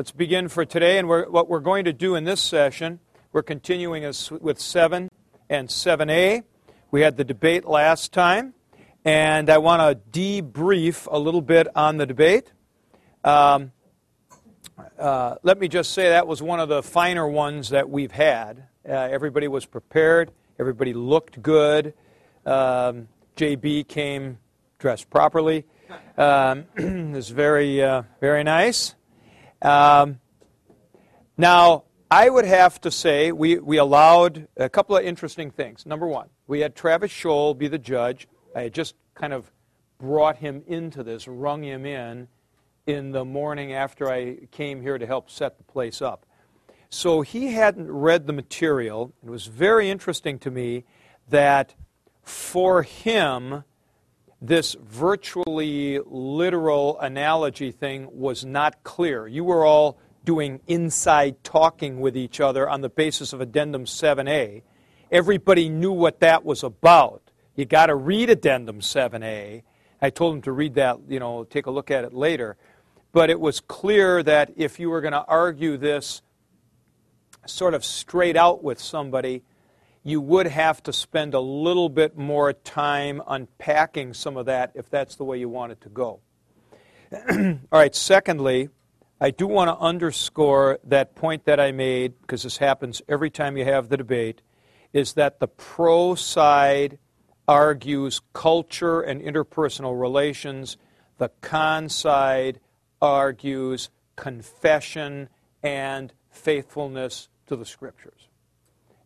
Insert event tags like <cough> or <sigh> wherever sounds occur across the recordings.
Let's begin for today. And we're, what we're going to do in this session, we're continuing with 7 and 7a. We had the debate last time, and I want to debrief a little bit on the debate. Um, uh, let me just say that was one of the finer ones that we've had. Uh, everybody was prepared, everybody looked good. Um, JB came dressed properly. Um, <clears throat> it's very, uh, very nice. Um, now, I would have to say we, we allowed a couple of interesting things. Number one, we had Travis Scholl be the judge. I had just kind of brought him into this, rung him in in the morning after I came here to help set the place up. So he hadn't read the material. It was very interesting to me that for him, this virtually literal analogy thing was not clear. You were all doing inside talking with each other on the basis of Addendum 7A. Everybody knew what that was about. You got to read Addendum 7A. I told him to read that, you know, take a look at it later. But it was clear that if you were going to argue this sort of straight out with somebody, you would have to spend a little bit more time unpacking some of that if that's the way you want it to go. <clears throat> All right, secondly, I do want to underscore that point that I made, because this happens every time you have the debate, is that the pro side argues culture and interpersonal relations, the con side argues confession and faithfulness to the scriptures.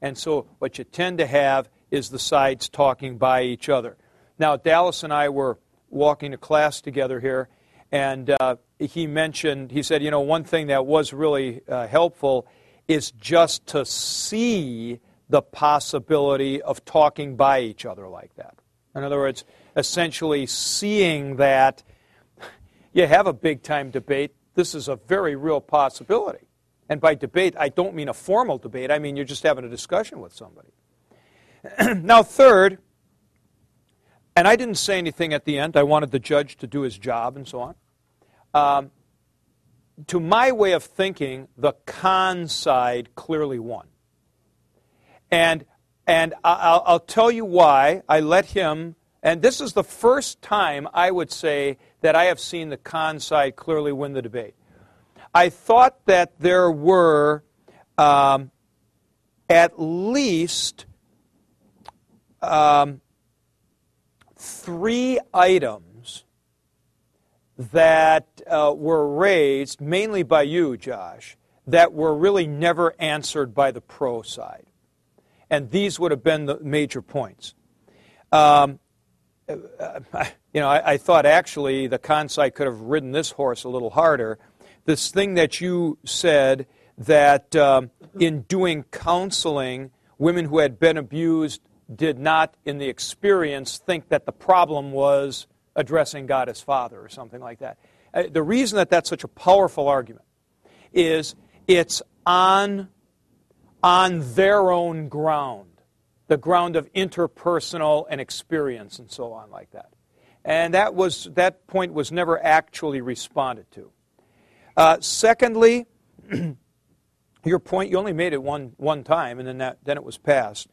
And so what you tend to have is the sides talking by each other. Now, Dallas and I were walking to class together here, and uh, he mentioned, he said, you know, one thing that was really uh, helpful is just to see the possibility of talking by each other like that. In other words, essentially seeing that you have a big time debate, this is a very real possibility. And by debate, I don't mean a formal debate, I mean you're just having a discussion with somebody. <clears throat> now, third, and I didn't say anything at the end, I wanted the judge to do his job and so on. Um, to my way of thinking, the con side clearly won. And, and I'll, I'll tell you why I let him, and this is the first time I would say that I have seen the con side clearly win the debate. I thought that there were um, at least um, three items that uh, were raised, mainly by you, Josh, that were really never answered by the pro side. And these would have been the major points. Um, uh, <laughs> you know, I, I, thought actually the side could have ridden this horse a little harder this thing that you said that um, in doing counseling, women who had been abused did not, in the experience, think that the problem was addressing God as Father or something like that. Uh, the reason that that's such a powerful argument is it's on, on their own ground, the ground of interpersonal and experience and so on like that. And that, was, that point was never actually responded to. Uh, secondly, <clears throat> your point, you only made it one, one time, and then, that, then it was passed,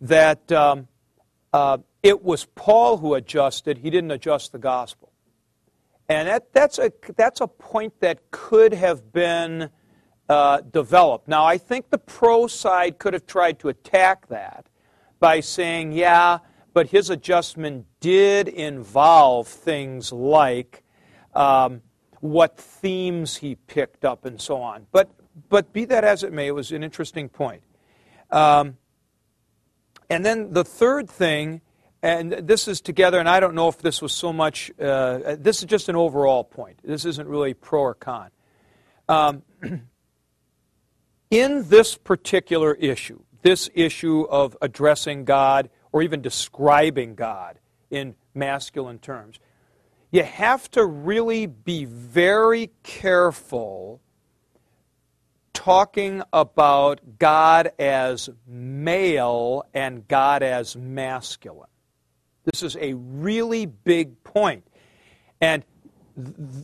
that um, uh, it was Paul who adjusted, he didn't adjust the gospel. And that, that's, a, that's a point that could have been uh, developed. Now, I think the pro side could have tried to attack that by saying, yeah, but his adjustment did involve things like um, what themes he picked up and so on. But, but be that as it may, it was an interesting point. Um, and then the third thing, and this is together, and I don't know if this was so much, uh, this is just an overall point. This isn't really pro or con. Um, <clears throat> in this particular issue, this issue of addressing God or even describing God in masculine terms, you have to really be very careful talking about God as male and God as masculine. This is a really big point. And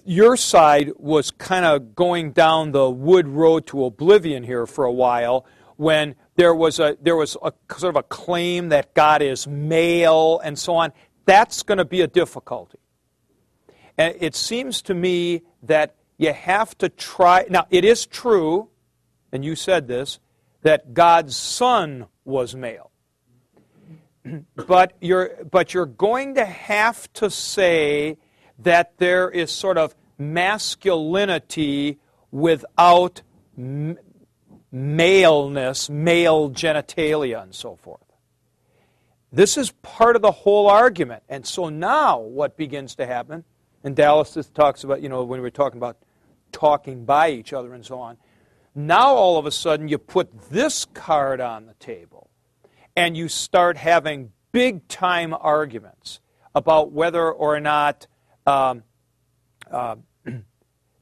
your side was kind of going down the wood road to oblivion here for a while when there was a there was a sort of a claim that God is male and so on. That's going to be a difficulty. And it seems to me that you have to try. Now, it is true, and you said this, that God's Son was male. <clears throat> but you're but you're going to have to say that there is sort of masculinity without maleness, male genitalia, and so forth. This is part of the whole argument. And so now what begins to happen, and Dallas talks about, you know, when we are talking about talking by each other and so on, now all of a sudden you put this card on the table and you start having big time arguments about whether or not um, uh, <clears throat>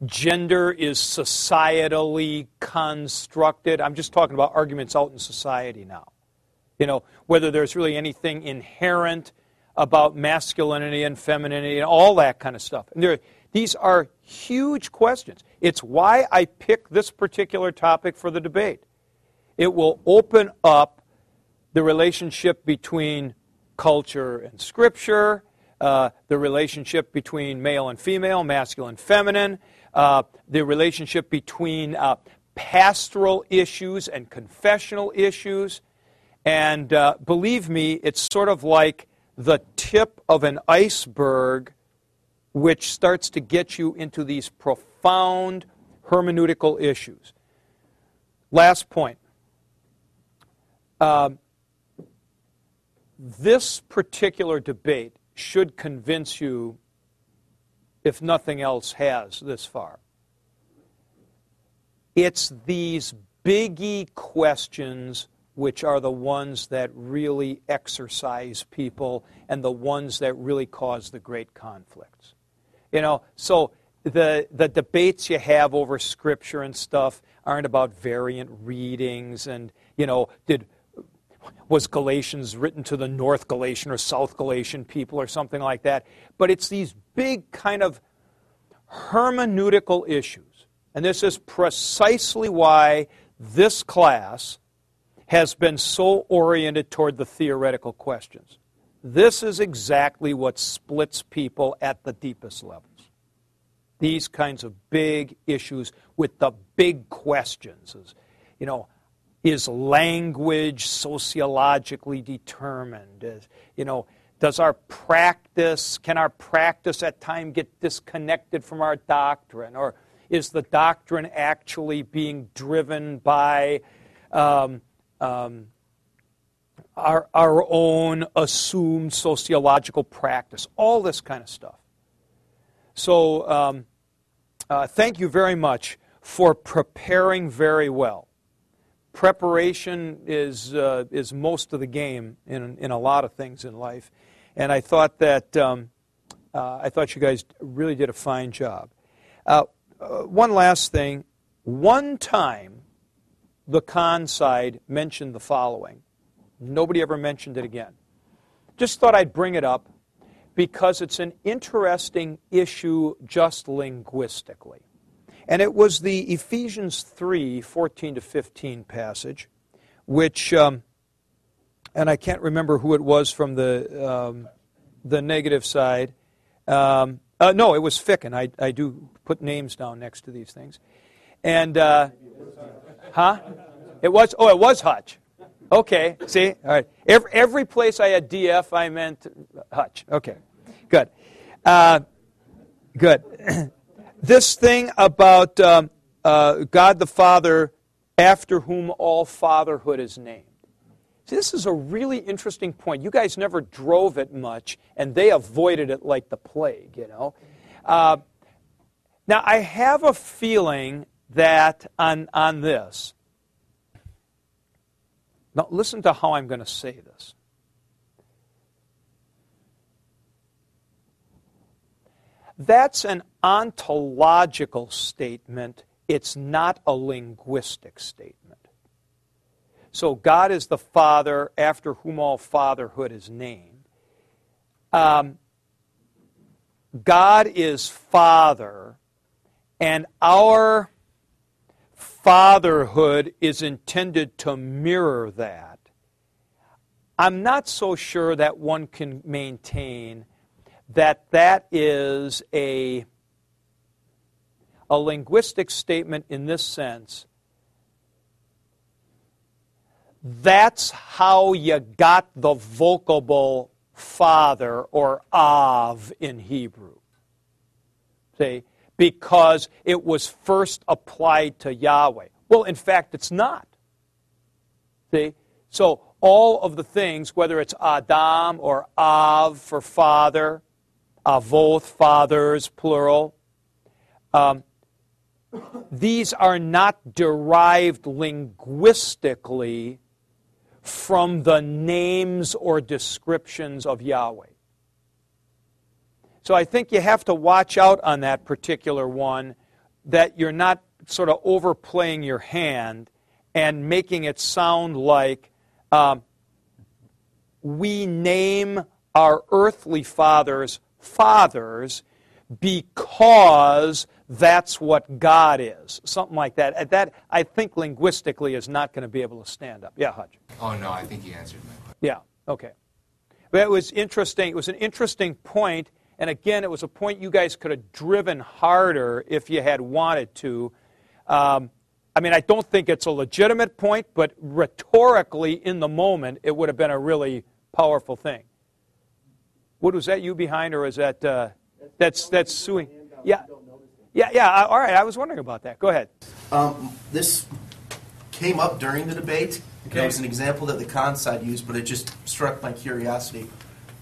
gender is societally constructed. I'm just talking about arguments out in society now. You know, whether there's really anything inherent about masculinity and femininity and all that kind of stuff. And there, these are huge questions. It's why I picked this particular topic for the debate. It will open up the relationship between culture and scripture, uh, the relationship between male and female, masculine and feminine, uh, the relationship between uh, pastoral issues and confessional issues. And uh, believe me, it's sort of like the tip of an iceberg which starts to get you into these profound hermeneutical issues. Last point. Um, this particular debate should convince you, if nothing else has this far. It's these biggie questions which are the ones that really exercise people and the ones that really cause the great conflicts. You know, so the, the debates you have over scripture and stuff aren't about variant readings and, you know, did was Galatians written to the North Galatian or South Galatian people or something like that. But it's these big kind of hermeneutical issues. And this is precisely why this class has been so oriented toward the theoretical questions. This is exactly what splits people at the deepest levels. These kinds of big issues with the big questions. is, You know, is language sociologically determined? Is, you know, does our practice, can our practice at time get disconnected from our doctrine? Or is the doctrine actually being driven by um, um, our, our own assumed sociological practice? All this kind of stuff. So, um, uh, thank you very much for preparing very well preparation is, uh, is most of the game in, in a lot of things in life. And I thought that um, uh, I thought you guys really did a fine job. Uh, uh one last thing. One time, the con side mentioned the following. Nobody ever mentioned it again. Just thought I'd bring it up because it's an interesting issue just linguistically. And it was the Ephesians 3 14 to 15 passage, which, um, and I can't remember who it was from the, um, the negative side. Um, uh, no, it was Ficken. I, I do put names down next to these things. And, uh, huh? It was, oh, it was Hutch. Okay, see? All right. Every, every place I had DF, I meant Hutch. Okay, good. Uh, good. <clears throat> this thing about um, uh, God the Father, after whom all fatherhood is named. See, this is a really interesting point. You guys never drove it much, and they avoided it like the plague, you know. Uh, now, I have a feeling that on, on this, now listen to how I'm going to say this. That's an ontological statement, it's not a linguistic statement. So, God is the Father after whom all fatherhood is named. Um, God is Father, and our fatherhood is intended to mirror that, I'm not so sure that one can maintain that that is a, a linguistic statement in this sense. That's how you got the vocable father or av in Hebrew. See? Because it was first applied to Yahweh. Well, in fact, it's not. See? So all of the things, whether it's Adam or Av for father, Avoth, fathers, plural, um, these are not derived linguistically from the names or descriptions of Yahweh. So I think you have to watch out on that particular one that you're not sort of overplaying your hand and making it sound like um, we name our earthly fathers fathers because that's what God is. Something like that. That, I think, linguistically is not going to be able to stand up. Yeah, Hutch. Oh, no, I think you answered my question. Yeah, okay. But it was interesting. It was an interesting point, and again, it was a point you guys could have driven harder if you had wanted to. Um, I mean, I don't think it's a legitimate point, but rhetorically, in the moment, it would have been a really powerful thing. What was that you behind, or is that uh, that's that's suing? Yeah, yeah, yeah. All right, I was wondering about that. Go ahead. Um, this came up during the debate. Okay. It was an example that the con side used, but it just struck my curiosity.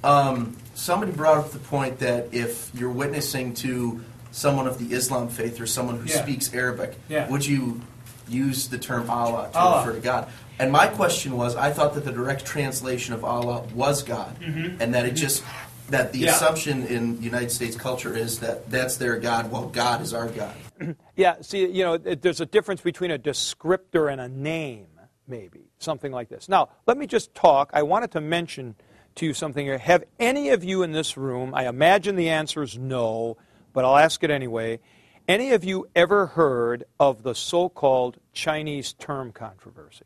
Um, somebody brought up the point that if you're witnessing to someone of the Islam faith or someone who Yeah. speaks Arabic, Yeah. would you use the term Allah to Allah. refer to God? And my question was, I thought that the direct translation of Allah was God, and that it just that the Mm-hmm. Yeah. assumption in United States culture is that that's their God, while God is our God. <clears throat> Yeah, see, you know, there's a difference between a descriptor and a name, maybe, something like this. Now, let me just talk. I wanted to mention to you something here. Have any of you in this room, I imagine the answer is no, but I'll ask it anyway. Any of you ever heard of the so called Chinese term controversy?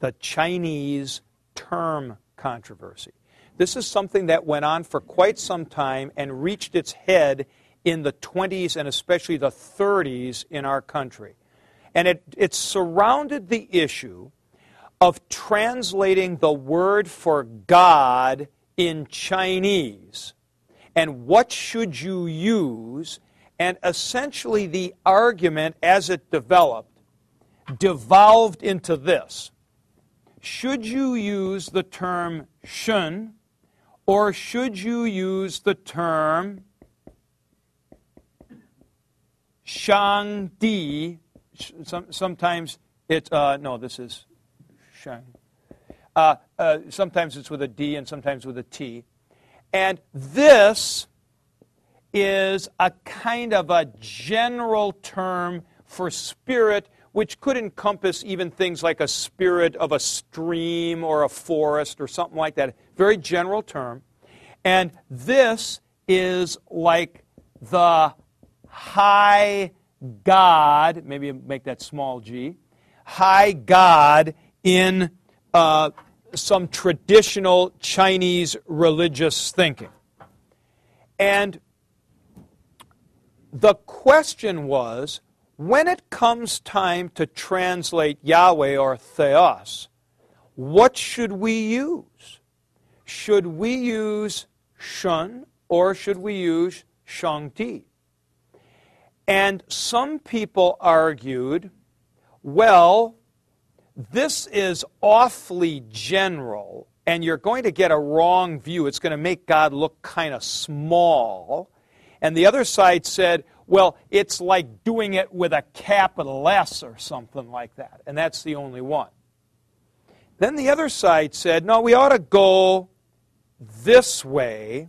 The Chinese term controversy. This is something that went on for quite some time and reached its head in the 20s and especially the 30s in our country. And it, it surrounded the issue of translating the word for God in Chinese. And what should you use? And essentially, the argument as it developed devolved into this Should you use the term shun, or should you use the term shang di? Sometimes it's, uh, no, this is Uh, uh, sometimes it's with a D and sometimes with a T. And this is a kind of a general term for spirit, which could encompass even things like a spirit of a stream or a forest or something like that. Very general term. And this is like the high God, maybe make that small g, high God in uh, some traditional Chinese religious thinking. And the question was when it comes time to translate Yahweh or Theos, what should we use? Should we use Shun or should we use Shangti? And some people argued, well, this is awfully general, and you're going to get a wrong view. It's going to make God look kind of small. And the other side said, well, it's like doing it with a capital S or something like that. And that's the only one. Then the other side said, no, we ought to go this way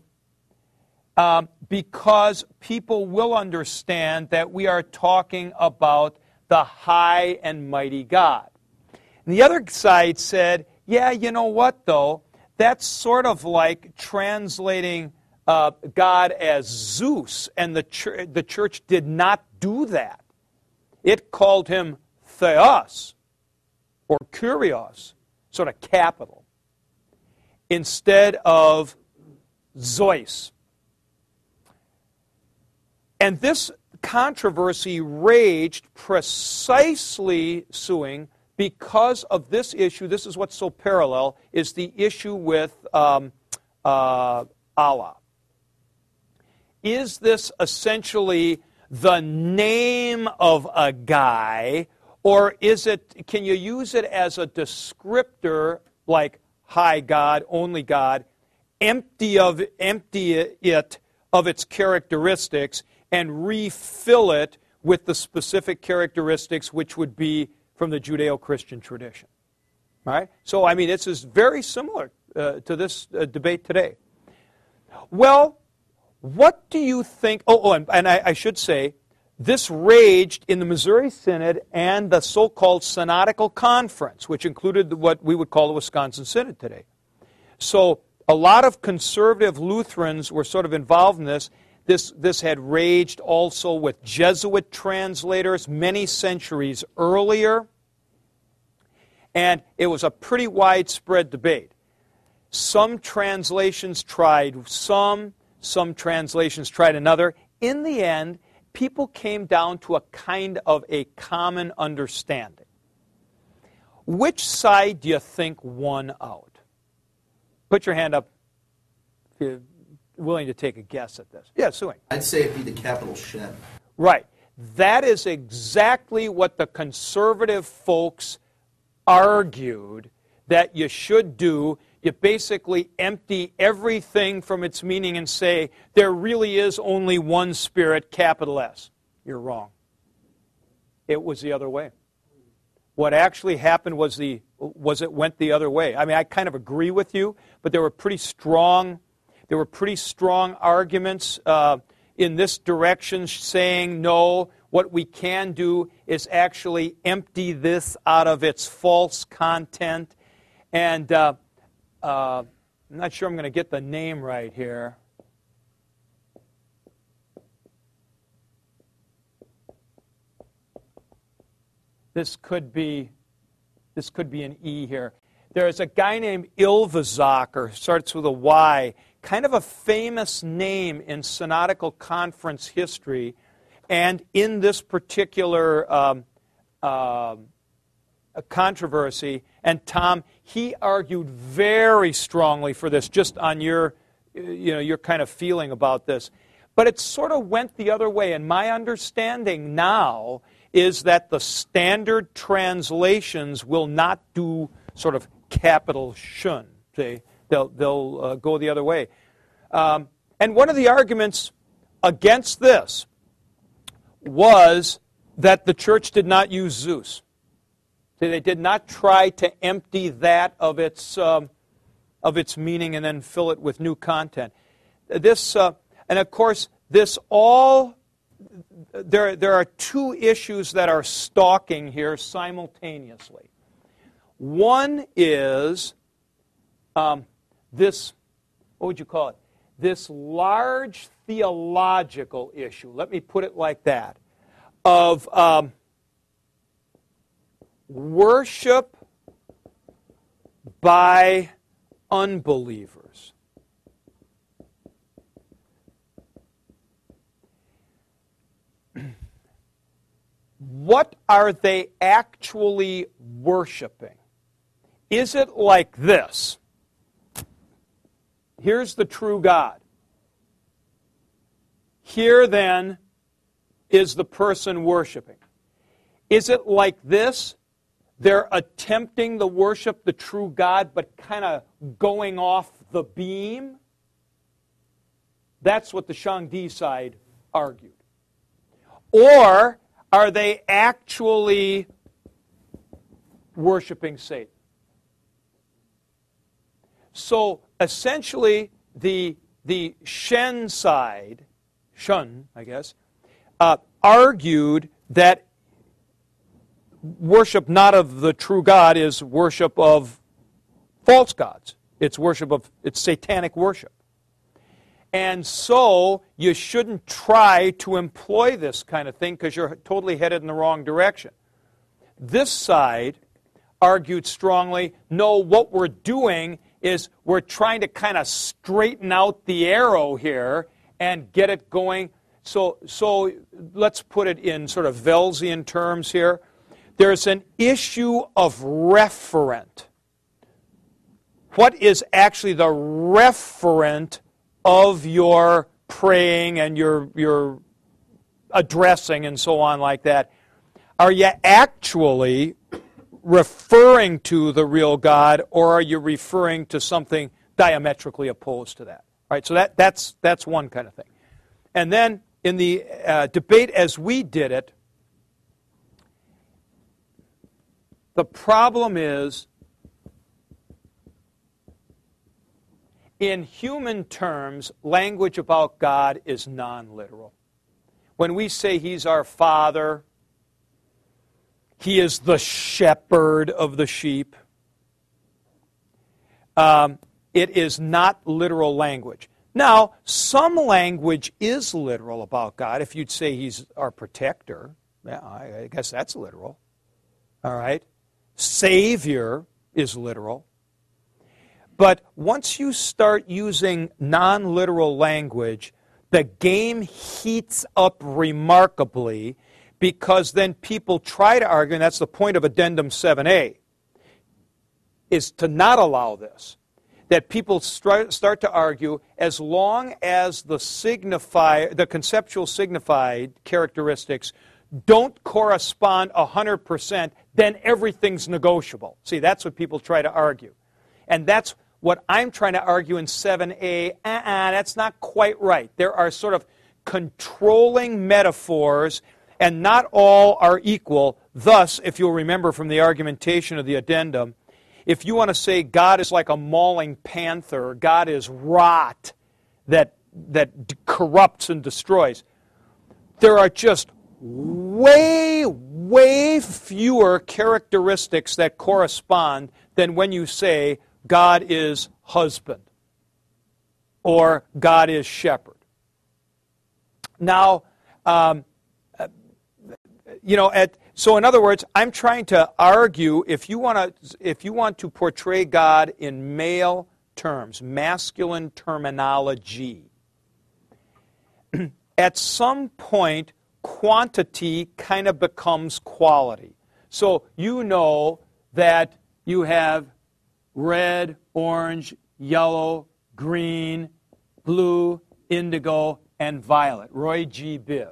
um, because people will understand that we are talking about the high and mighty God. And the other side said, yeah, you know what, though? That's sort of like translating uh, God as Zeus, and the, ch- the church did not do that. It called him Theos or Kurios, sort of capital, instead of Zeus. And this controversy raged precisely suing because of this issue. This is what's so parallel is the issue with um, uh, Allah. Is this essentially the name of a guy, or is it? Can you use it as a descriptor like high God, only God, empty of empty it of its characteristics? and refill it with the specific characteristics which would be from the Judeo Christian tradition. Right? So, I mean, this is very similar uh, to this uh, debate today. Well, what do you think? Oh, oh and, and I, I should say, this raged in the Missouri Synod and the so called Synodical Conference, which included what we would call the Wisconsin Synod today. So, a lot of conservative Lutherans were sort of involved in this, this, this had raged also with Jesuit translators many centuries earlier. And it was a pretty widespread debate. Some translations tried some, some translations tried another. In the end, people came down to a kind of a common understanding. Which side do you think won out? Put your hand up willing to take a guess at this. Yeah, suing. I'd say it'd be the capital Shen. Right. That is exactly what the conservative folks argued that you should do. You basically empty everything from its meaning and say there really is only one spirit, capital S. You're wrong. It was the other way. What actually happened was the was it went the other way. I mean, I kind of agree with you, but there were pretty strong there were pretty strong arguments uh, in this direction saying, no, what we can do is actually empty this out of its false content. And uh, uh, I'm not sure I'm going to get the name right here. This could be this could be an E here. There's a guy named Ylvisaker, starts with a Y, kind of a famous name in synodical conference history. And in this particular um, uh, controversy, and Tom, he argued very strongly for this, just on your, you know, your kind of feeling about this. But it sort of went the other way. And my understanding now is that the standard translations will not do sort of capital shun. See? They'll, they'll uh, go the other way. Um, and one of the arguments against this was that the church did not use Zeus. They did not try to empty that of its, um, of its meaning and then fill it with new content. This, uh, and of course, this all, there, there are two issues that are stalking here simultaneously. One is um, this, what would you call it? This large theological issue, let me put it like that, of um, worship by unbelievers. <clears throat> what are they actually worshiping? Is it like this? Here's the true God. Here then is the person worshiping. Is it like this? They're attempting to worship the true God, but kind of going off the beam? That's what the Shangdi side argued. Or are they actually worshiping Satan? So essentially, the, the Shen side, Shun, I guess, uh, argued that worship not of the true God is worship of false gods. It's worship of, it's satanic worship. And so you shouldn't try to employ this kind of thing because you're totally headed in the wrong direction. This side argued strongly no, what we're doing is we're trying to kind of straighten out the arrow here and get it going. So, so let's put it in sort of Wellesian terms here. There's an issue of referent. What is actually the referent of your praying and your, your addressing and so on like that? Are you actually referring to the real God, or are you referring to something diametrically opposed to that? Right. So that, that's that's one kind of thing. And then in the uh, debate as we did it, the problem is in human terms, language about God is non literal. When we say He's our Father, he is the shepherd of the sheep. Um, it is not literal language. Now, some language is literal about God. If you'd say He's our protector, yeah, I guess that's literal. All right? Savior is literal. But once you start using non literal language, the game heats up remarkably because then people try to argue, and that's the point of Addendum 7a, is to not allow this. That people start, to argue as long as the signify, the conceptual signified characteristics don't correspond 100%, then everything's negotiable. See, that's what people try to argue. And that's what I'm trying to argue in 7a. Uh-uh, that's not quite right. There are sort of controlling metaphors and not all are equal. Thus, if you'll remember from the argumentation of the addendum, if you want to say God is like a mauling panther, God is rot that, that corrupts and destroys, there are just way, way fewer characteristics that correspond than when you say God is husband or God is shepherd. Now, um, you know, at, so in other words, I'm trying to argue if you want to if you want to portray God in male terms, masculine terminology, <clears throat> at some point quantity kind of becomes quality. So you know that you have red, orange, yellow, green, blue, indigo, and violet. Roy G. Biv.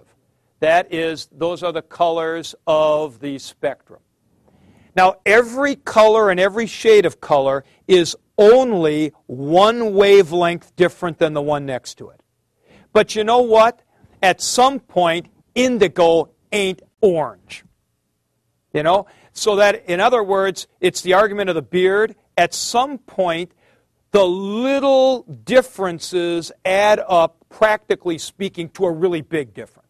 That is, those are the colors of the spectrum. Now, every color and every shade of color is only one wavelength different than the one next to it. But you know what? At some point, indigo ain't orange. You know? So that, in other words, it's the argument of the beard. At some point, the little differences add up, practically speaking, to a really big difference.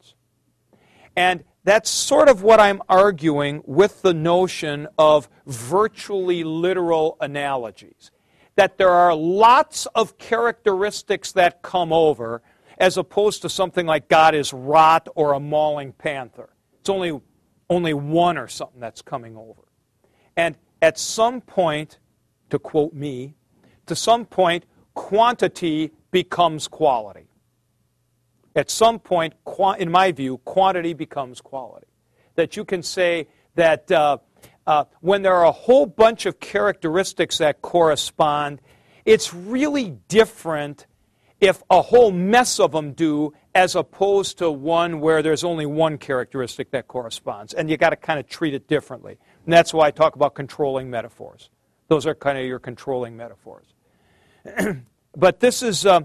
And that's sort of what I'm arguing with the notion of virtually literal analogies. That there are lots of characteristics that come over, as opposed to something like God is rot or a mauling panther. It's only, only one or something that's coming over. And at some point, to quote me, to some point, quantity becomes quality. At some point, in my view, quantity becomes quality. That you can say that uh, uh, when there are a whole bunch of characteristics that correspond, it's really different if a whole mess of them do as opposed to one where there's only one characteristic that corresponds. And you got to kind of treat it differently. And that's why I talk about controlling metaphors. Those are kind of your controlling metaphors. <clears throat> but this is uh,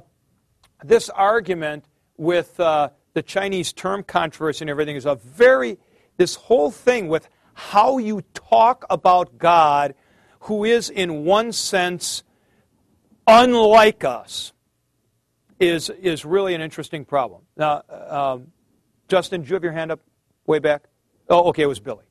this argument with uh, the Chinese term controversy and everything is a very, this whole thing with how you talk about God, who is in one sense unlike us, is, is really an interesting problem. Now, um, Justin, do you have your hand up way back? Oh, okay, it was Billy.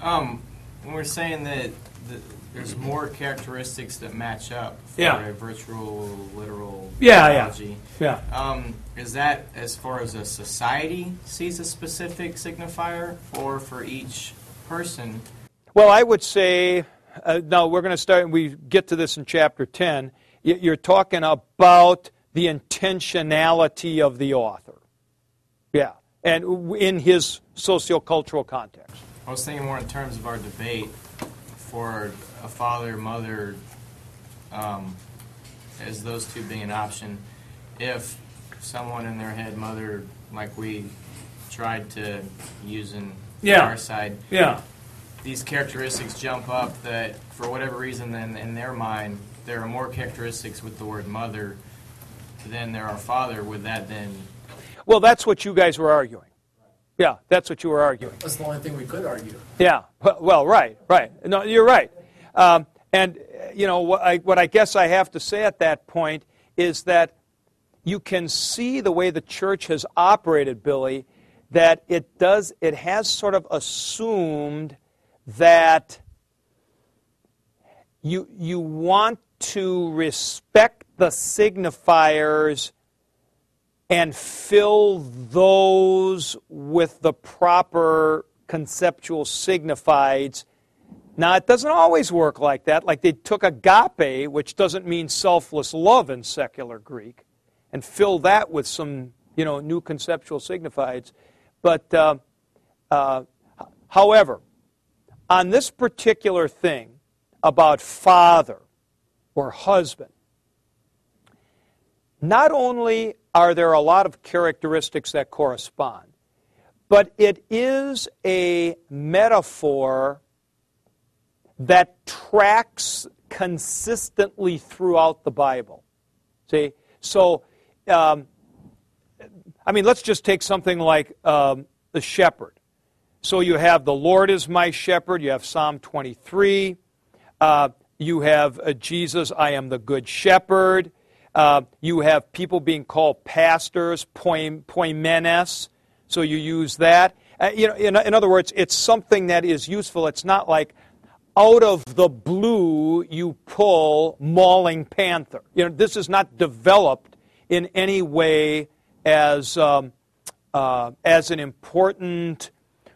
Um, when we're saying that the, there's more characteristics that match up for Yeah. a virtual, literal Yeah, yeah. analogy. Yeah. Um, is that as far as a society sees a specific signifier, or for each person? Well, I would say, uh, no, we're going to start, we get to this in chapter 10. Y- You're talking about the intentionality of the author. Yeah. And w- in his sociocultural context. I was thinking more in terms of our debate for a father, mother, um, as those two being an option. If someone in their head, mother, like we tried to use in Yeah. our side, Yeah. these characteristics jump up that for whatever reason then in their mind there are more characteristics with the word mother than there are father would that then Well, that's what you guys were arguing. Yeah, that's what you were arguing. That's the only thing we could argue. Yeah. Well, well, right, right. No, you're right. Um, and you know what I, what I guess I have to say at that point is that you can see the way the church has operated, Billy, that it does it has sort of assumed that you you want to respect the signifiers and fill those with the proper conceptual signifieds. Now, it doesn't always work like that. Like they took agape, which doesn't mean selfless love in secular Greek, and fill that with some, you know, new conceptual signifieds. But, uh, uh, however, on this particular thing about father or husband, not only are there a lot of characteristics that correspond, but it is a metaphor that tracks consistently throughout the Bible. See? So, um, I mean, let's just take something like um, the shepherd. So you have the Lord is my shepherd, you have Psalm 23, uh, you have uh, Jesus, I am the good shepherd. Uh, you have people being called pastors, poimenes, so you use that. Uh, you know, in, in other words, it's something that is useful. It's not like out of the blue you pull mauling panther. You know, this is not developed in any way as um, uh, as an important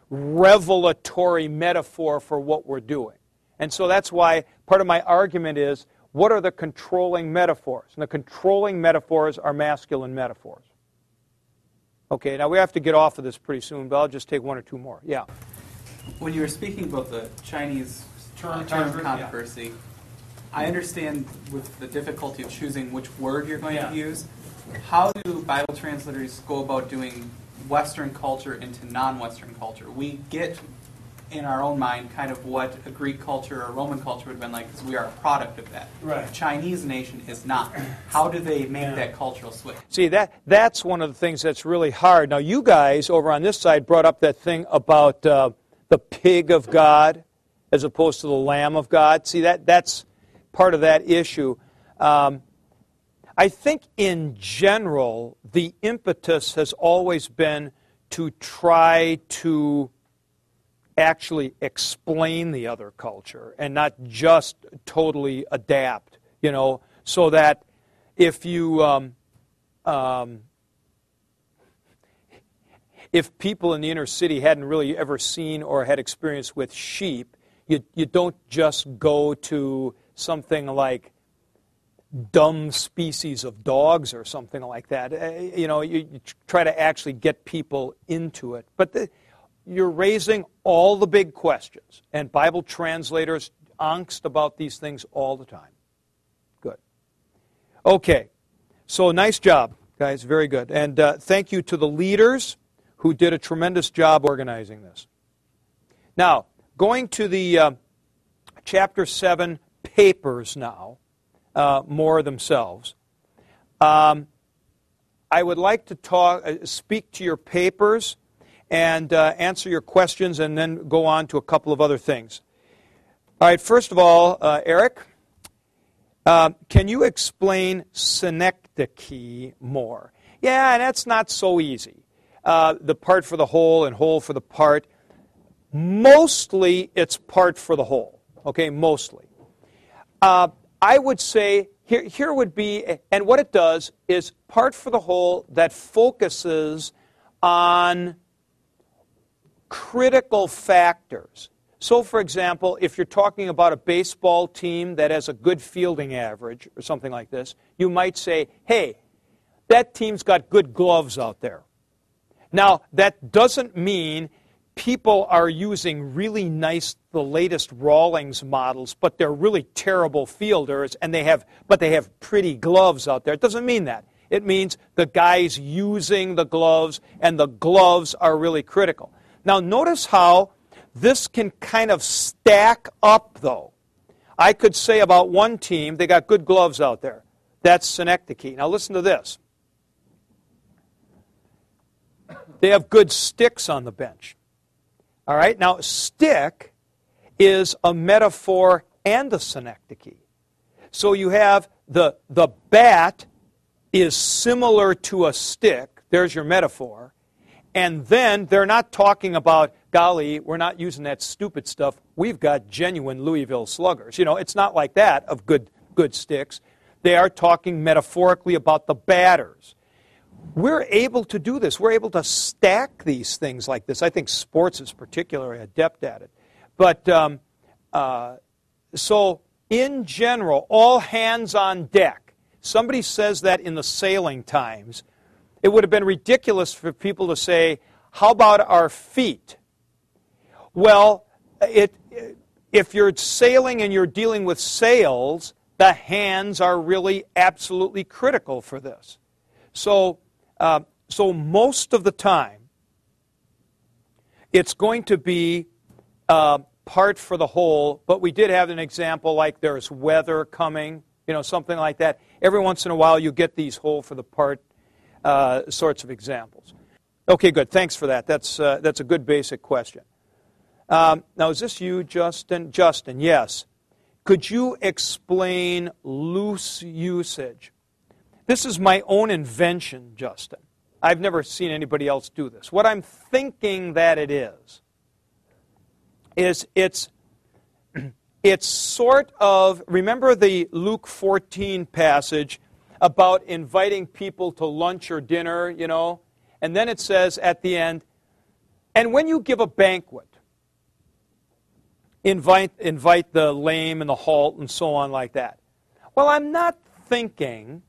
revelatory metaphor for what we're doing. And so that's why part of my argument is what are the controlling metaphors? And the controlling metaphors are masculine metaphors. Okay, now we have to get off of this pretty soon, but I'll just take one or two more. Yeah. When you were speaking about the Chinese Term- term, term, controversy, I understand with the difficulty of choosing which word you're going Yeah. to use. How do Bible translators go about doing Western culture into non-Western culture? We get in our own mind kind of what a Greek culture or Roman culture would have been like because we are a product of that. Right. The Chinese nation is not. How do they make Yeah. that cultural switch? See, that, that's one of the things that's really hard. Now, you guys over on this side brought up that thing about uh, the pig of God as opposed to the lamb of God. See, that, that's part of that issue. Um, I think in general, the impetus has always been to try to actually explain the other culture and not just totally adapt, you know, so that if you. Um, um, if people in the inner city hadn't really ever seen or had experience with sheep, you, you don't just go to something like dumb species of dogs or something like that. Uh, You know, you, you try to actually get people into it. But the, you're raising all the big questions, and Bible translators angst about these things all the time. Good. Okay, so nice job, guys. Very good. And uh, thank you to the leaders who did a tremendous job organizing this. Now, going to the uh, chapter 7 papers now, uh, more themselves. Um, I would like to talk, uh, speak to your papers and uh, answer your questions and then go on to a couple of other things. All right, first of all, uh, Eric, uh, can you explain synecdoche more? Yeah, that's not so easy. Uh, the part for the whole and whole for the part. Mostly it's part for the whole, okay, mostly. uh, I would say here, here would be, and what it does is part for the whole that focuses on critical factors. So, for example, if you're talking about a baseball team that has a good fielding average or something like this, you might say, hey, that team's got good gloves out there. Now, that doesn't mean people are using really nice, the latest Rawlings models, but they're really terrible fielders, and they have, but they have pretty gloves out there. It doesn't mean that. It means the guy's using the gloves, and the gloves are really critical. Now, notice how this can kind of stack up, though. I could say about one team, they got good gloves out there. That's Synecdoche. Now, listen to this. They have good sticks on the bench. All right? Now, stick is a metaphor and a synecdoche. So you have the, the bat is similar to a stick. There's your metaphor. And then they're not talking about, golly, we're not using that stupid stuff. We've got genuine Louisville sluggers. You know, it's not like that of good, good sticks. They are talking metaphorically about the batters we're able to do this. We're able to stack these things like this. I think sports is particularly adept at it. But um, uh, so, in general, all hands on deck. Somebody says that in the sailing times. It would have been ridiculous for people to say, How about our feet? Well, it, if you're sailing and you're dealing with sails, the hands are really absolutely critical for this. So, uh, so most of the time, it's going to be uh, part for the whole, but we did have an example like there's weather coming, you know, something like that. Every once in a while, you get these whole for the part uh, sorts of examples. Okay, good. Thanks for that. That's, uh, that's a good basic question. Um, now, is this you, Justin? Justin, yes. Could you explain loose usage? This is my own invention, Justin. I've never seen anybody else do this. What I'm thinking that it is, is it's, <clears throat> it's sort of, remember the Luke 14 passage about inviting people to lunch or dinner, you know? And then it says at the end, and when you give a banquet, invite, invite the lame and the halt and so on like that. Well, I'm not thinking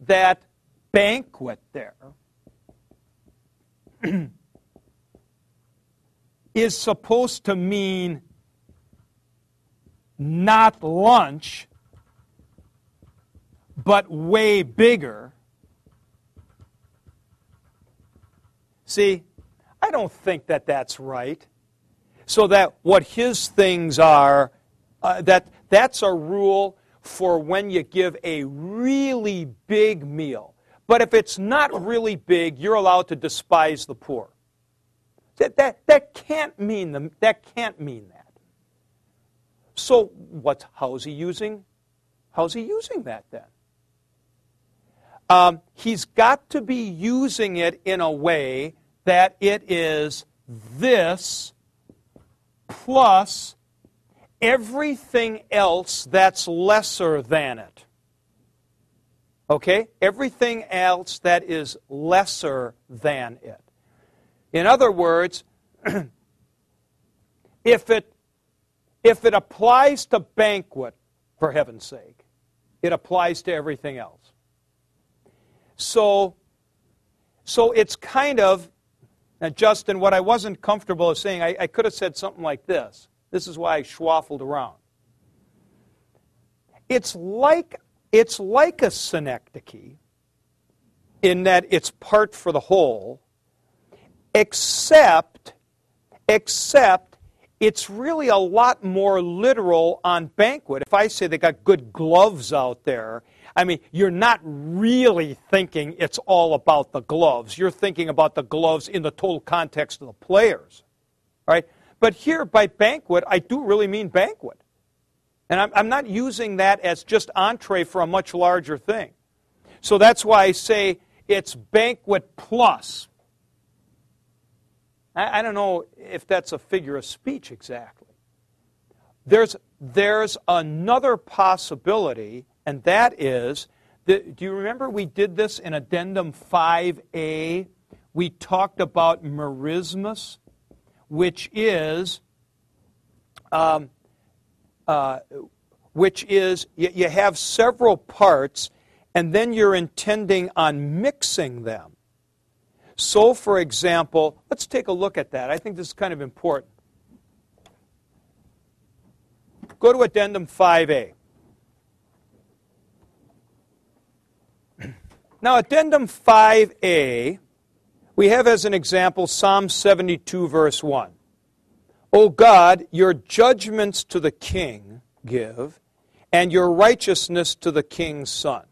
that banquet there <clears throat> is supposed to mean not lunch, but way bigger. See, I don't think that that's right. So that what his things are, uh, that that's a rule for when you give a really big meal. But if it's not really big, you're allowed to despise the poor. That, that, that can't mean the, that can't mean that. So what, how's he using? How's he using that then? Um, he's got to be using it in a way that it is this plus everything else that's lesser than it. Okay? Everything else that is lesser than it. In other words, <clears throat> if it if it applies to banquet, for heaven's sake, it applies to everything else. So so it's kind of now Justin, what I wasn't comfortable of saying, I, I could have said something like this. This is why I schwaffled around. It's like, it's like a synecdoche in that it's part for the whole, except, except it's really a lot more literal on banquet. If I say they got good gloves out there, I mean, you're not really thinking it's all about the gloves. You're thinking about the gloves in the total context of the players. Right? But here, by banquet, I do really mean banquet. And I'm, I'm not using that as just entree for a much larger thing. So that's why I say it's banquet plus. I, I don't know if that's a figure of speech exactly. There's, there's another possibility, and that is that, do you remember we did this in Addendum 5a? We talked about merismus, which is um, uh, which is you, you have several parts, and then you're intending on mixing them. So, for example, let's take a look at that. I think this is kind of important. Go to Addendum 5A. Now, Addendum 5A, we have as an example Psalm 72, verse 1. O God, your judgments to the king give, and your righteousness to the king's son.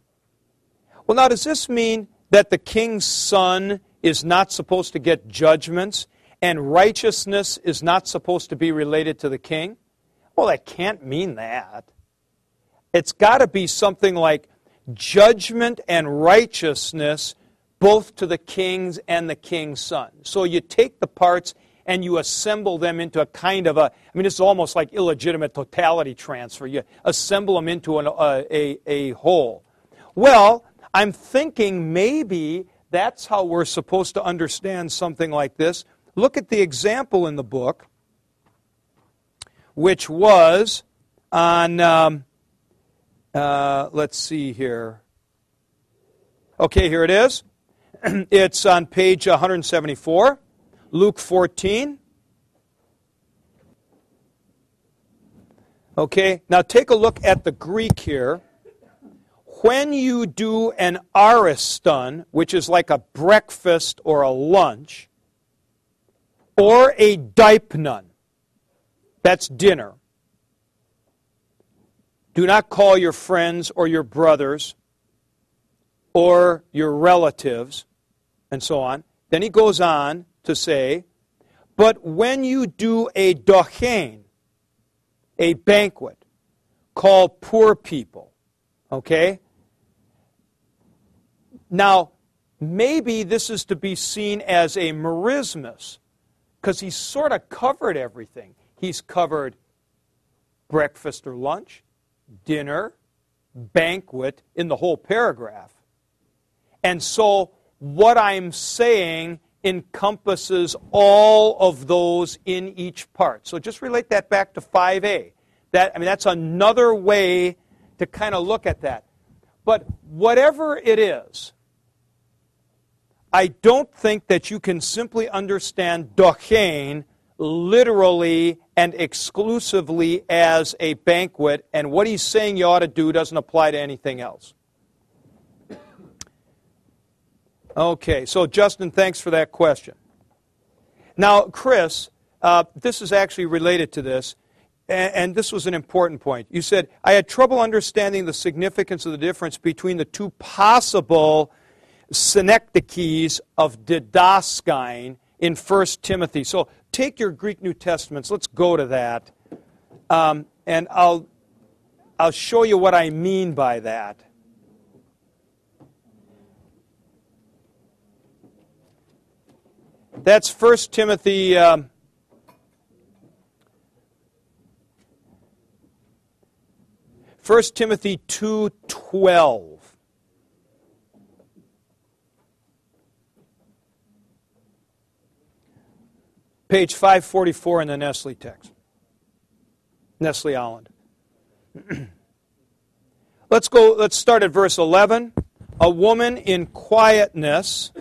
Well, now, does this mean that the king's son is not supposed to get judgments and righteousness is not supposed to be related to the king? Well, that can't mean that. It's got to be something like judgment and righteousness both to the kings and the king's son. So you take the parts and you assemble them into a kind of a, I mean, is almost like illegitimate totality transfer. You assemble them into an, a, a, a whole. Well, I'm thinking maybe that's how we're supposed to understand something like this. Look at the example in the book, which was on, um, uh, let's see here. Okay, here it is. <clears throat> it's on page 174. Luke 14. Okay, now take a look at the Greek here. When you do an ariston, which is like a breakfast or a lunch, or a dipnon, that's dinner. Do not call your friends or your brothers or your relatives, and so on. Then he goes on to say, But when you do a dochen, a banquet, call poor people, okay? Now, maybe this is to be seen as a merismus, because he's sort of covered everything. He's covered breakfast or lunch, dinner, banquet in the whole paragraph. And so, what I'm saying encompasses all of those in each part. So just relate that back to 5a. That I mean that's another way to kind of look at that. But whatever it is, I don't think that you can simply understand dochen literally and exclusively as a banquet, and what he's saying you ought to do doesn't apply to anything else. Okay, so Justin, thanks for that question. Now, Chris, uh, this is actually related to this, and, and this was an important point. You said, I had trouble understanding the significance of the difference between the two possible synecdoches of didaskein in 1 Timothy. So take your Greek New Testaments. Let's go to that. Um, and I'll, I'll show you what I mean by that. That's 1 Timothy. Um, First Timothy 2:12 Page 544 in the Nestle text. Nestle Aland. <clears throat> let's go, let's start at verse 11. A woman in quietness,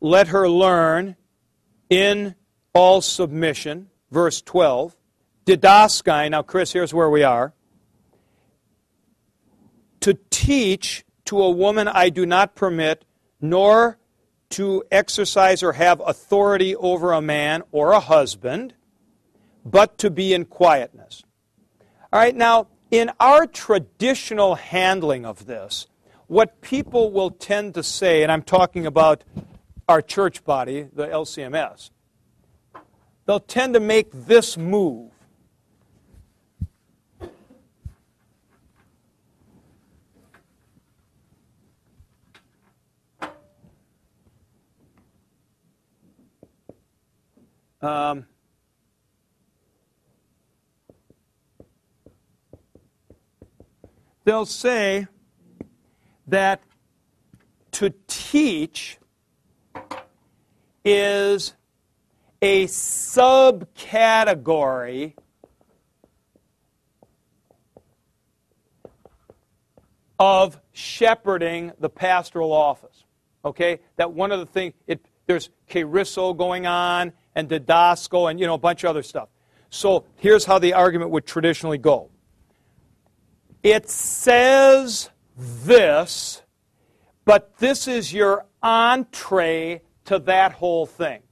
let her learn in all submission, verse 12. Didaskai, now, Chris, here's where we are. To teach to a woman I do not permit, nor to exercise or have authority over a man or a husband, but to be in quietness. All right, now, in our traditional handling of this, what people will tend to say, and I'm talking about our church body, the LCMS, they'll tend to make this move. Um, they'll say that to teach is a subcategory of shepherding the pastoral office. Okay? That one of the things, it, there's charisma going on and didasko and, you know, a bunch of other stuff. So here's how the argument would traditionally go. It says this, but this is your entree to that whole thing.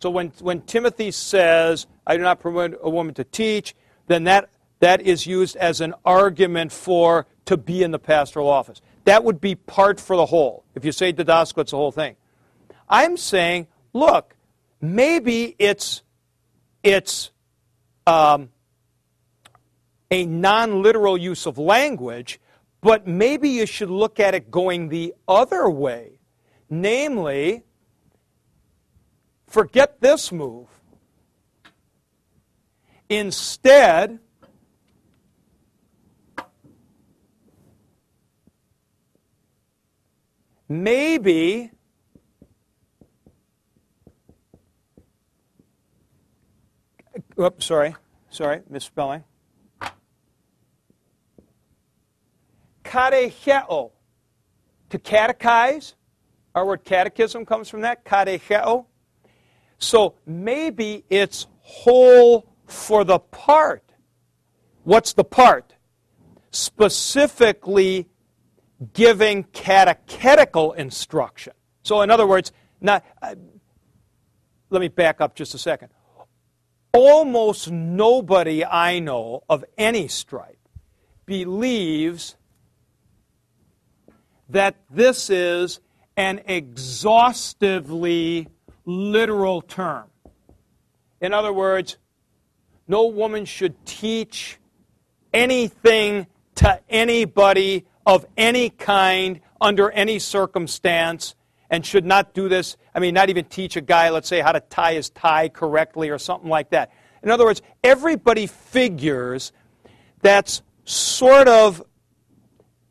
So when, when Timothy says, I do not permit a woman to teach, then that, that is used as an argument for to be in the pastoral office. That would be part for the whole. If you say didasko, it's the whole thing. I'm saying, look, maybe it's, it's um, a non literal use of language, but maybe you should look at it going the other way. Namely, Forget this move. Instead, maybe oops, sorry, sorry, misspelling. Katecheo, to catechize. Our word catechism comes from that, katecheo. So maybe it's whole for the part. What's the part? Specifically giving catechetical instruction. So, in other words, not, uh, let me back up just a second. Almost nobody I know of any stripe believes that this is an exhaustively literal term. In other words, no woman should teach anything to anybody of any kind under any circumstance and should not do this. I mean, not even teach a guy, let's say, how to tie his tie correctly or something like that. In other words, everybody figures that's sort of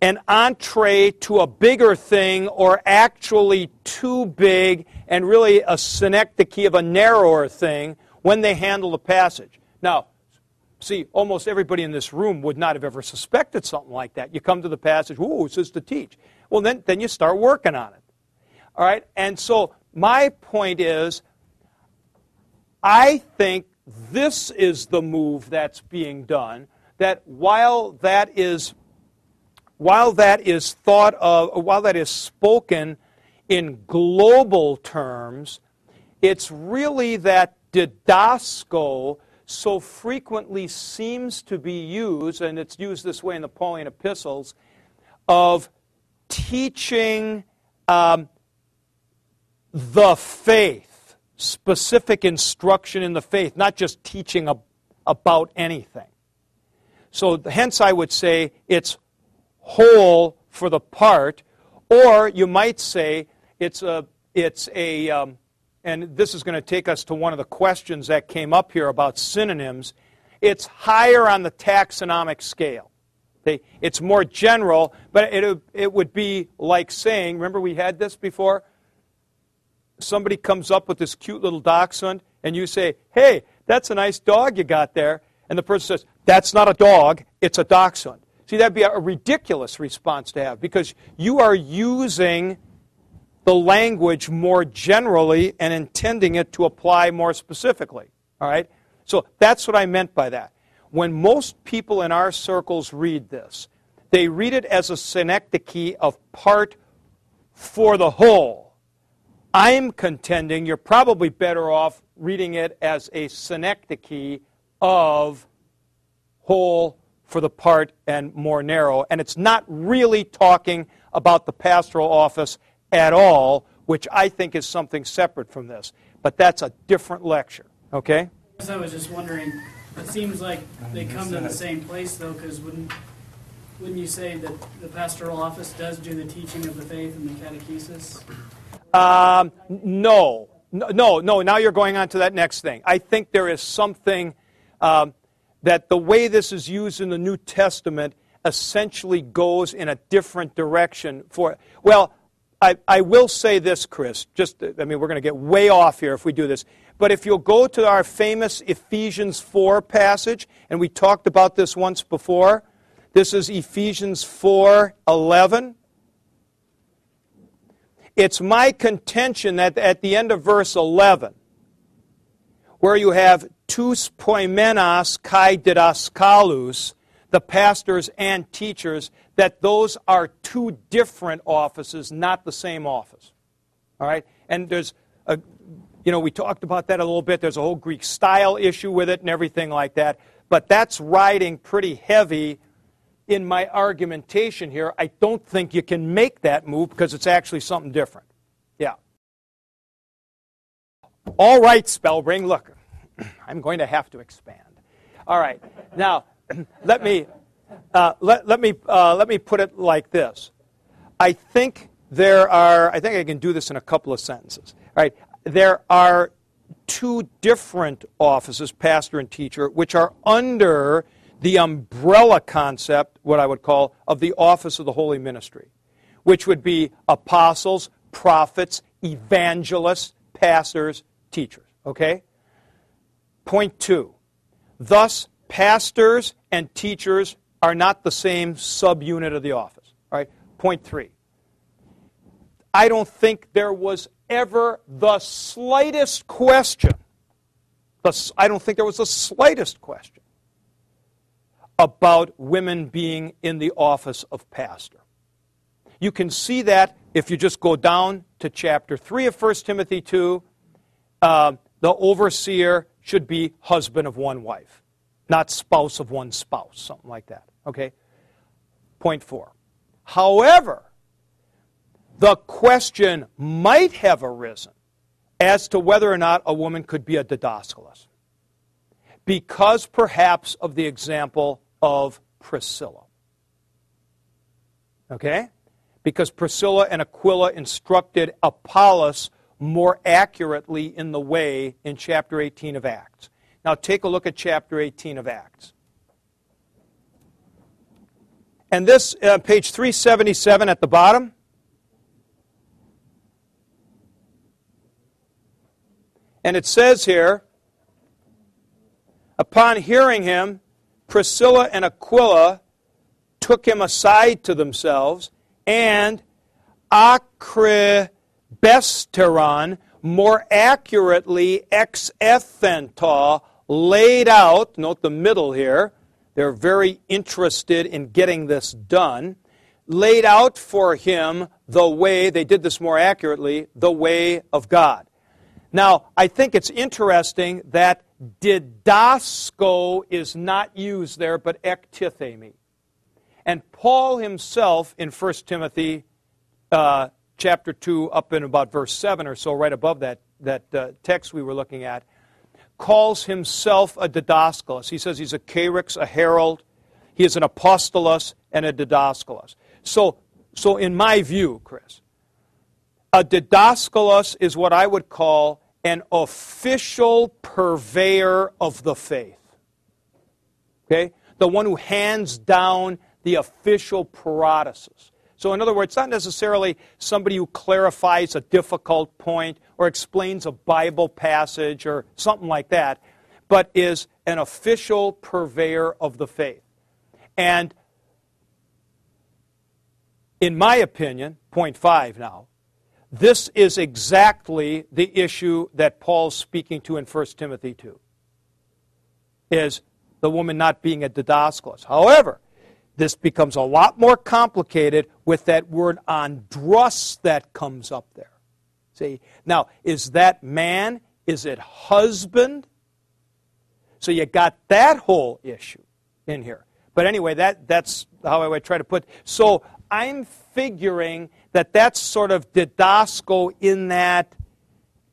an entree to a bigger thing or actually too big and really a synecdoche of a narrower thing when they handle the passage. Now, see, almost everybody in this room would not have ever suspected something like that. You come to the passage, ooh, it says to teach. Well, then, then you start working on it. All right? And so my point is, I think this is the move that's being done, that while that is while that is thought of, while that is spoken in global terms, it's really that didasko so frequently seems to be used, and it's used this way in the Pauline epistles, of teaching um, the faith, specific instruction in the faith, not just teaching a, about anything. So, hence, I would say it's whole for the part, or you might say it's a, it's a um, and this is going to take us to one of the questions that came up here about synonyms. It's higher on the taxonomic scale. It's more general, but it, it would be like saying, remember we had this before? Somebody comes up with this cute little dachshund, and you say, hey, that's a nice dog you got there. And the person says, that's not a dog, it's a dachshund. See, that'd be a ridiculous response to have because you are using the language more generally and intending it to apply more specifically. All right? So that's what I meant by that. When most people in our circles read this, they read it as a synecdoche of part for the whole. I'm contending you're probably better off reading it as a synecdoche of whole for the part and more narrow. And it's not really talking about the pastoral office at all, which I think is something separate from this. But that's a different lecture, okay? I was just wondering, it seems like they come to the same place, though, because wouldn't, wouldn't you say that the pastoral office does do the teaching of the faith and the catechesis? Um, no. No, no, now you're going on to that next thing. I think there is something um, that the way this is used in the New Testament, essentially goes in a different direction for. Well, I, I will say this, Chris. Just, I mean, we're going to get way off here if we do this. But if you'll go to our famous Ephesians 4 passage, and we talked about this once before, this is Ephesians 4 11. It's my contention that at the end of verse 11, where you have tous poimenas kai didaskalous, the pastors and teachers, that those are two different offices, not the same office. All right? And there's a, you know, we talked about that a little bit. There's a whole Greek style issue with it and everything like that. But that's riding pretty heavy in my argumentation here. I don't think you can make that move because it's actually something different. Yeah. All right, Spellbring, look, <clears throat> I'm going to have to expand. All right. Now, <clears throat> let me uh, let, let me uh, let me put it like this. I think there are. I think I can do this in a couple of sentences. All right. There are two different offices, pastor and teacher, which are under the umbrella concept, what I would call, of the office of the holy ministry, which would be apostles, prophets, evangelists, pastors, teachers. Okay? Point two. Thus, pastors and teachers are not the same subunit of the office. All right? Point three. I don't think there was ever the slightest question. The, I don't think there was the slightest question about women being in the office of pastor. You can see that if you just go down to chapter 3 of 1 Timothy 2. Uh, the overseer should be husband of one wife, not spouse of one spouse, something like that. Okay? Point four. However, the question might have arisen as to whether or not a woman could be a didaskalos. Because perhaps of the example of Priscilla. Okay? Because Priscilla and Aquila instructed Apollos more accurately in the way in chapter 18 of Acts. Now take a look at chapter 18 of Acts. And this, uh, page 377 at the bottom. And it says here, upon hearing him, Priscilla and Aquila took him aside to themselves, and Akribesteron, more accurately, Exethento, laid out, note the middle here, they're very interested in getting this done, laid out for him the way, they did this more accurately, the way of God. Now, I think it's interesting that didasko is not used there, but ektithemi. And Paul himself in 1 Timothy uh, chapter 2, up in about verse 7 or so, right above that, that uh, text we were looking at, calls himself a didaskalos. He says he's a keryx, a herald. He is an apostolos and a didaskalos. So, so in my view, Chris, a didaskalos is what I would call an official purveyor of the faith. Okay? The one who hands down the official paradosis. So, in other words, not necessarily somebody who clarifies a difficult point or explains a Bible passage or something like that, but is an official purveyor of the faith. And in my opinion, point five now, this is exactly the issue that Paul's speaking to in 1 Timothy 2. Is the woman not being a didaskalos. However, this becomes a lot more complicated with that word andros that comes up there. See? Now, is that man? Is it husband? So you got that whole issue in here. But anyway, that, that's how I would try to put. So I'm figuring that that's sort of didasko in that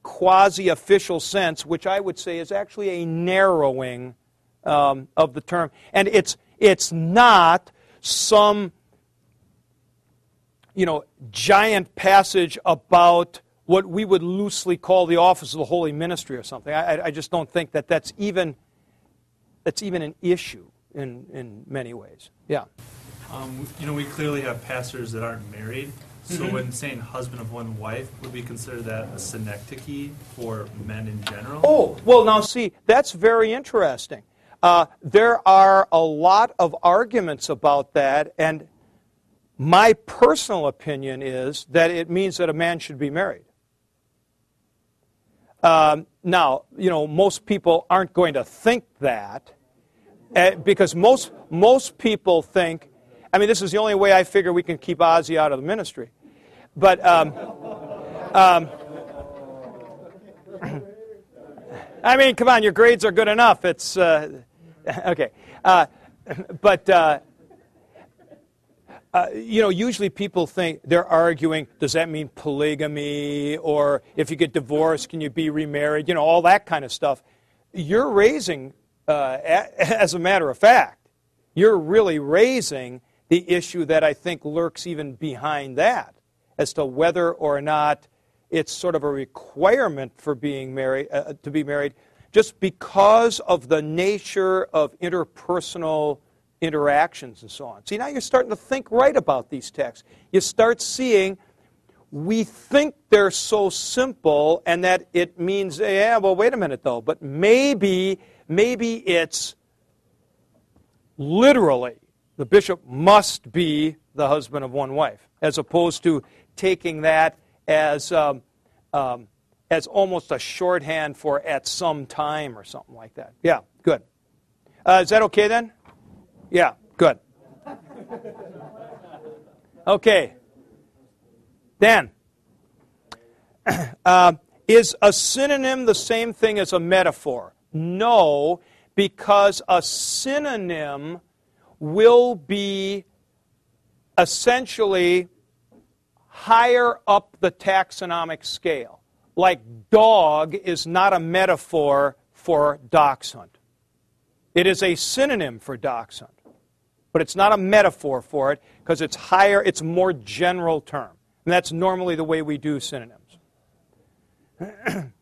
quasi official sense, which I would say is actually a narrowing um, of the term. And it's, it's not some you know, giant passage about what we would loosely call the office of the holy ministry or something. I, I just don't think that that's even, that's even an issue in, in many ways. Yeah. Um, you know, we clearly have pastors that aren't married. So Mhm. when saying husband of one wife, would we consider that a synecdoche for men in general? Oh, well, now see, that's very interesting. Uh, there are a lot of arguments about that, and my personal opinion is that it means that a man should be married. Um, now, you know, most people aren't going to think that uh, because most most people think. I mean, this is the only way I figure we can keep Ozzy out of the ministry. But um, um, <coughs> I mean, come on, your grades are good enough. It's uh, <laughs> okay, uh, <laughs> but uh, uh, you know, usually people think they're arguing. Does that mean polygamy, or if you get divorced, can you be remarried? You know, all that kind of stuff. You're raising, uh, <laughs> as a matter of fact, you're really raising the issue that I think lurks even behind that, as to whether or not it's sort of a requirement for being married uh, to be married just because of the nature of interpersonal interactions and so on. See, now you're starting to think right about these texts. You start seeing we think they're so simple and that it means yeah, well wait a minute though, but maybe maybe it's literally the bishop must be the husband of one wife as opposed to taking that as um, um, as almost a shorthand for at some time or something like that. Yeah, good. Uh, is that okay then? Yeah, good. <laughs> Okay. Dan, <clears throat> uh, is a synonym the same thing as a metaphor? No, because a synonym will be essentially higher up the taxonomic scale. Like dog is not a metaphor for dachshund. It is a synonym for dachshund. But it's not a metaphor for it because it's higher, it's more general term. And that's normally the way we do synonyms. <clears throat>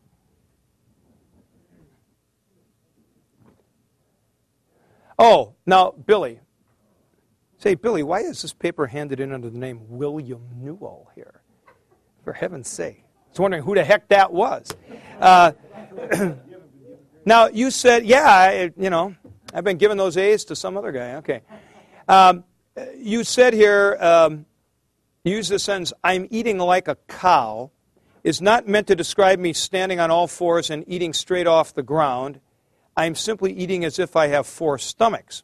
oh, now, Billy. Say, Billy, why is this paper handed in under the name William Newell here? For heaven's sake. I was wondering who the heck that was. Uh, <clears throat> now, you said, yeah, I, you know, I've been giving those A's to some other guy. Okay. Um, you said here, um, use the sentence, I'm eating like a cow, is not meant to describe me standing on all fours and eating straight off the ground. I'm simply eating as if I have four stomachs.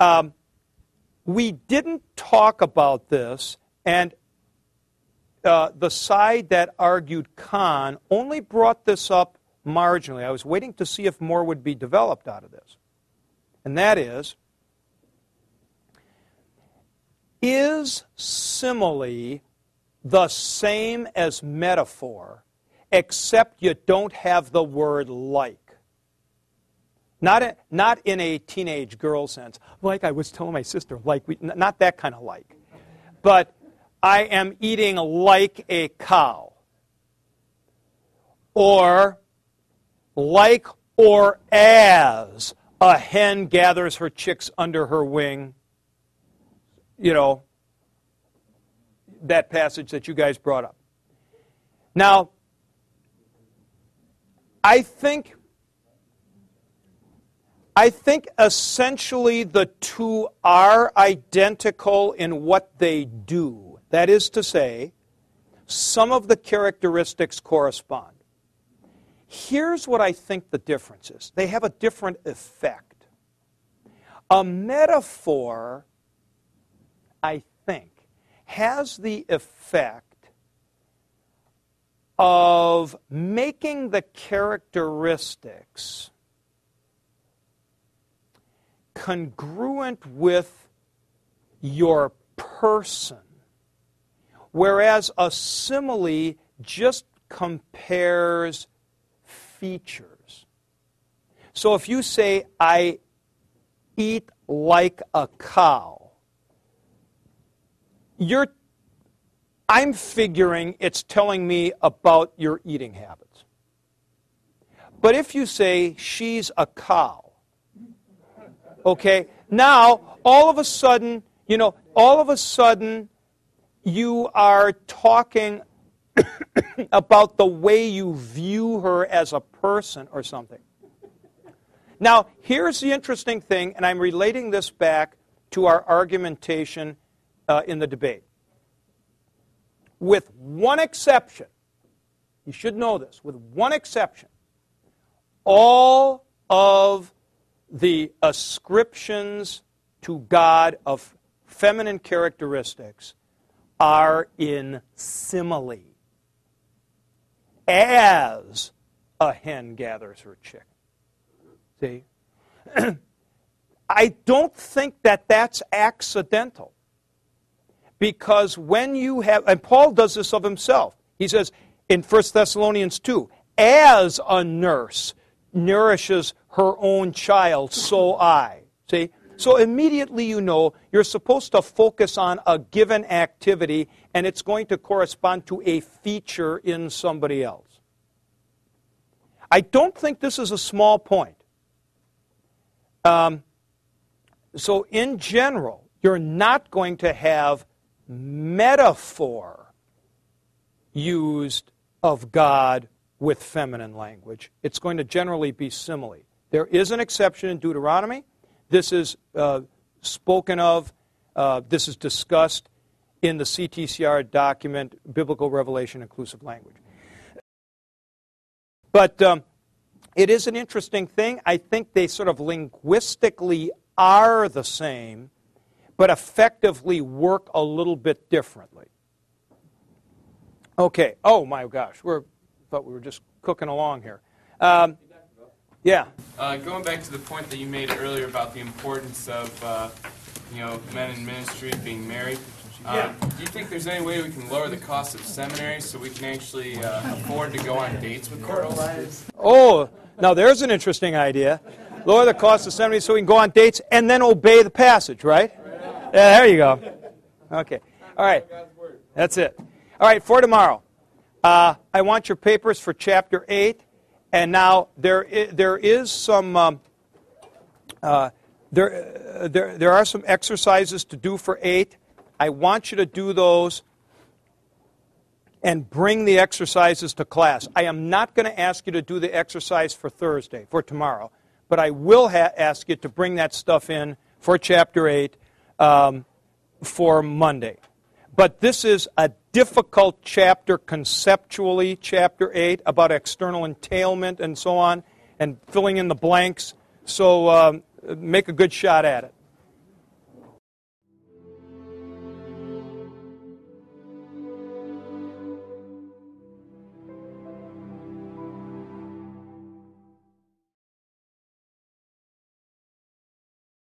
Um, we didn't talk about this, and uh, the side that argued con only brought this up marginally. I was waiting to see if more would be developed out of this. And that is, is simile the same as metaphor, except you don't have the word like? Not, a, not in a teenage girl sense, like I was telling my sister, like we, not that kind of like. But I am eating like a cow. Or like or as a hen gathers her chicks under her wing. You know, that passage that you guys brought up. Now, I think I think essentially the two are identical in what they do. That is to say, some of the characteristics correspond. Here's what I think the difference is they have a different effect. A metaphor, I think, has the effect of making the characteristics congruent with your person, whereas a simile just compares features. So if you say, I eat like a cow, you're, I'm figuring it's telling me about your eating habits. But if you say, she's a cow, Okay? Now, all of a sudden, you know, all of a sudden you are talking <coughs> about the way you view her as a person or something. Now, here's the interesting thing, and I'm relating this back to our argumentation uh, in the debate. With one exception, you should know this, with one exception, all of the ascriptions to God of feminine characteristics are in simile, as a hen gathers her chick. See? <clears throat> I don't think that that's accidental. Because when you have, and Paul does this of himself, he says in 1 Thessalonians 2, as a nurse nourishes her own child, so I. See? So immediately you know you're supposed to focus on a given activity and it's going to correspond to a feature in somebody else. I don't think this is a small point. Um, so, in general, you're not going to have metaphor used of God with feminine language. It's going to generally be simile. There is an exception in Deuteronomy. This is uh, spoken of, uh, this is discussed in the CTCR document, Biblical Revelation Inclusive Language. But um, it is an interesting thing. I think they sort of linguistically are the same, but effectively work a little bit differently. Okay. Oh my gosh, we're thought we were just cooking along here. Um, yeah. Uh, going back to the point that you made earlier about the importance of uh, you know men in ministry being married. Uh, do you think there's any way we can lower the cost of seminaries so we can actually uh, afford to go on dates with girls? Oh, now there's an interesting idea. Lower the cost of seminary so we can go on dates and then obey the passage, right? Yeah, there you go. Okay. All right. That's it. All right, for tomorrow. Uh, I want your papers for chapter 8. And now there is, there is some um, uh, there, uh, there, there are some exercises to do for 8. I want you to do those and bring the exercises to class. I am not going to ask you to do the exercise for Thursday, for tomorrow, but I will ha- ask you to bring that stuff in for chapter 8 um, for Monday. But this is a difficult chapter conceptually, chapter 8, about external entailment and so on, and filling in the blanks. So um, make a good shot at it.